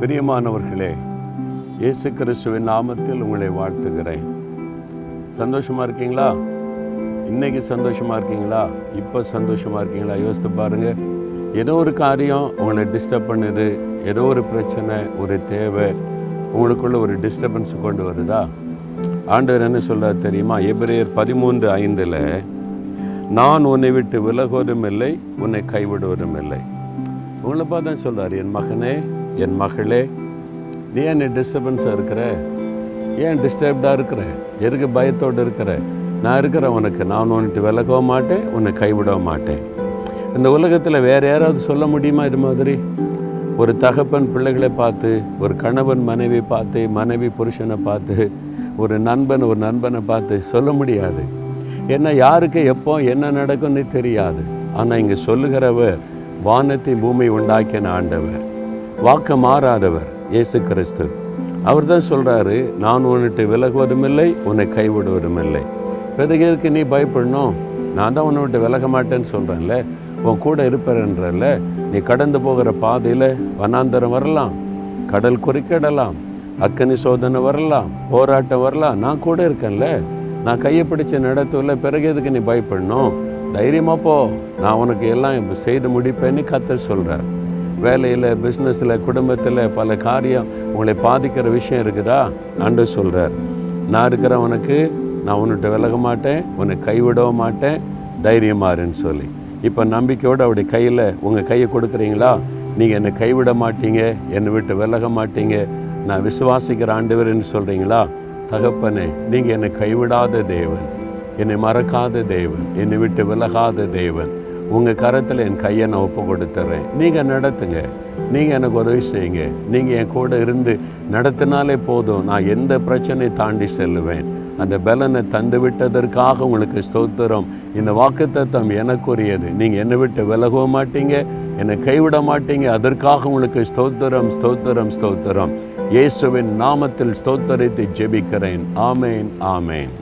பிரியமானவர்களே இயேசு கிறிஸ்துவின் நாமத்தில் உங்களை வாழ்த்துகிறேன். சந்தோஷமாக இருக்கீங்களா? இன்றைக்கி சந்தோஷமாக இருக்கீங்களா? இப்போ சந்தோஷமாக இருக்கீங்களா? யோசித்து பாருங்கள் ஏதோ ஒரு காரியம் உங்களை டிஸ்டர்ப் பண்ணுது. ஏதோ ஒரு பிரச்சனை ஒரு தேவை உங்களுக்குள்ள ஒரு டிஸ்டர்பன்ஸ் கொண்டு வருதா? ஆண்டவர் என்ன சொல்றார் தெரியுமா? எபிரேயர் பதிமூன்று ஐந்தில் நான் உன்னை விட்டு விலகுவதும் இல்லை உன்னை கைவிடுவதும் இல்லை. உங்களை பார்த்தா சொல்கிறார் என் மகனே என் மகளே நீ ஏன் நீ டிஸ்டர்பன்ஸாக இருக்கிற? ஏன் டிஸ்டர்ப்டாக இருக்கிற? எதுக்கு பயத்தோடு இருக்கிற? நான் இருக்கிறேன் உனக்கு. நான் உன்ட்டு விலகவும் மாட்டேன் உன்னை கைவிடவும் மாட்டேன். இந்த உலகத்தில் வேறு யாராவது சொல்ல முடியுமா இது மாதிரி? ஒரு தகப்பன் பிள்ளைகளை பார்த்து ஒரு கணவன் மனைவி பார்த்து மனைவி புருஷனை பார்த்து ஒரு நண்பன் ஒரு நண்பனை பார்த்து சொல்ல முடியாது. ஏன்னா யாருக்கு எப்போ என்ன நடக்கும்னு தெரியாது. ஆனால் இங்கே சொல்லுகிறவர் வானத்தை பூமி உண்டாக்கின ஆண்டவர். வாக்க மாறாதவர் இயேசு கிறிஸ்து. அவர் தான் சொல்கிறாரு நான் உன்னிட்டு விலகுவதும் இல்லை உன்னை கைவிடுவதும் இல்லை பிறகு நீ பயப்படணும். நான் தான் உன்னை விட்டு விலக மாட்டேன்னு சொல்கிறேன்ல உன் கூட இருப்பேன்றல்ல நீ கடந்து போகிற பாதையில் வனாந்தரம் வரலாம். கடல் குறுக்கிடலாம். அக்கனி சோதனை வரலாம். போராட்டம் வரலாம். நான் கூட இருக்கேன்ல. நான் கையை பிடிச்ச நடத்தல பிறகு எதுக்கு நீ பயப்படணும்? தைரியமாக போ. நான் உனக்கு எல்லாம் செய்து முடிப்பேன்னு கத்தர் சொல்கிறார் வேலையில் பிஸ்னஸில் குடும்பத்தில் பல காரியம் உங்களை பாதிக்கிற விஷயம் இருக்குதா? அன்று சொல்கிறார் நான் இருக்கிறவனுக்கு நான் உன்னிட்ட விலக மாட்டேன் உன்னை கைவிடவும் மாட்டேன் தைரியமாறுன்னு சொல்லி. இப்போ நம்பிக்கையோடு அவருடைய கையில் உங்கள் கையை கொடுக்குறீங்களா? நீங்கள் என்னை கைவிட மாட்டீங்க என்னை விட்டு விலக மாட்டீங்க நான் விசுவாசிக்கிற ஆண்டவர்ன்னு சொல்கிறீங்களா தகப்பனே நீங்கள் என்னை கைவிடாத தேவன் என்னை மறக்காத தேவன் என்னை விட்டு விலகாத தேவன். உங்கள் கரத்தில் என் கையை நான் ஒப்பு கொடுத்துட்றேன் நீங்கள் நடத்துங்க. நீங்கள் எனக்கு உதவி செய்யுங்க. நீங்கள் என் கூட இருந்து நடத்தினாலே போதும். நான் எந்த பிரச்சனையை தாண்டி செல்லுவேன். அந்த பலனை தந்து விட்டதற்காக உங்களுக்கு ஸ்தோத்திரம். இந்த வாக்குத்தத்தம் எனக்குரியது. நீங்கள் என்னை விட்டு விலகவும் மாட்டீங்க. என்னை கைவிட மாட்டீங்க. அதற்காக உங்களுக்கு ஸ்தோத்திரம் ஸ்தோத்திரம் ஸ்தோத்திரம். இயேசுவின் நாமத்தில் ஸ்தோத்தரித்து ஜெபிக்கிறேன். ஆமேன் ஆமேன்.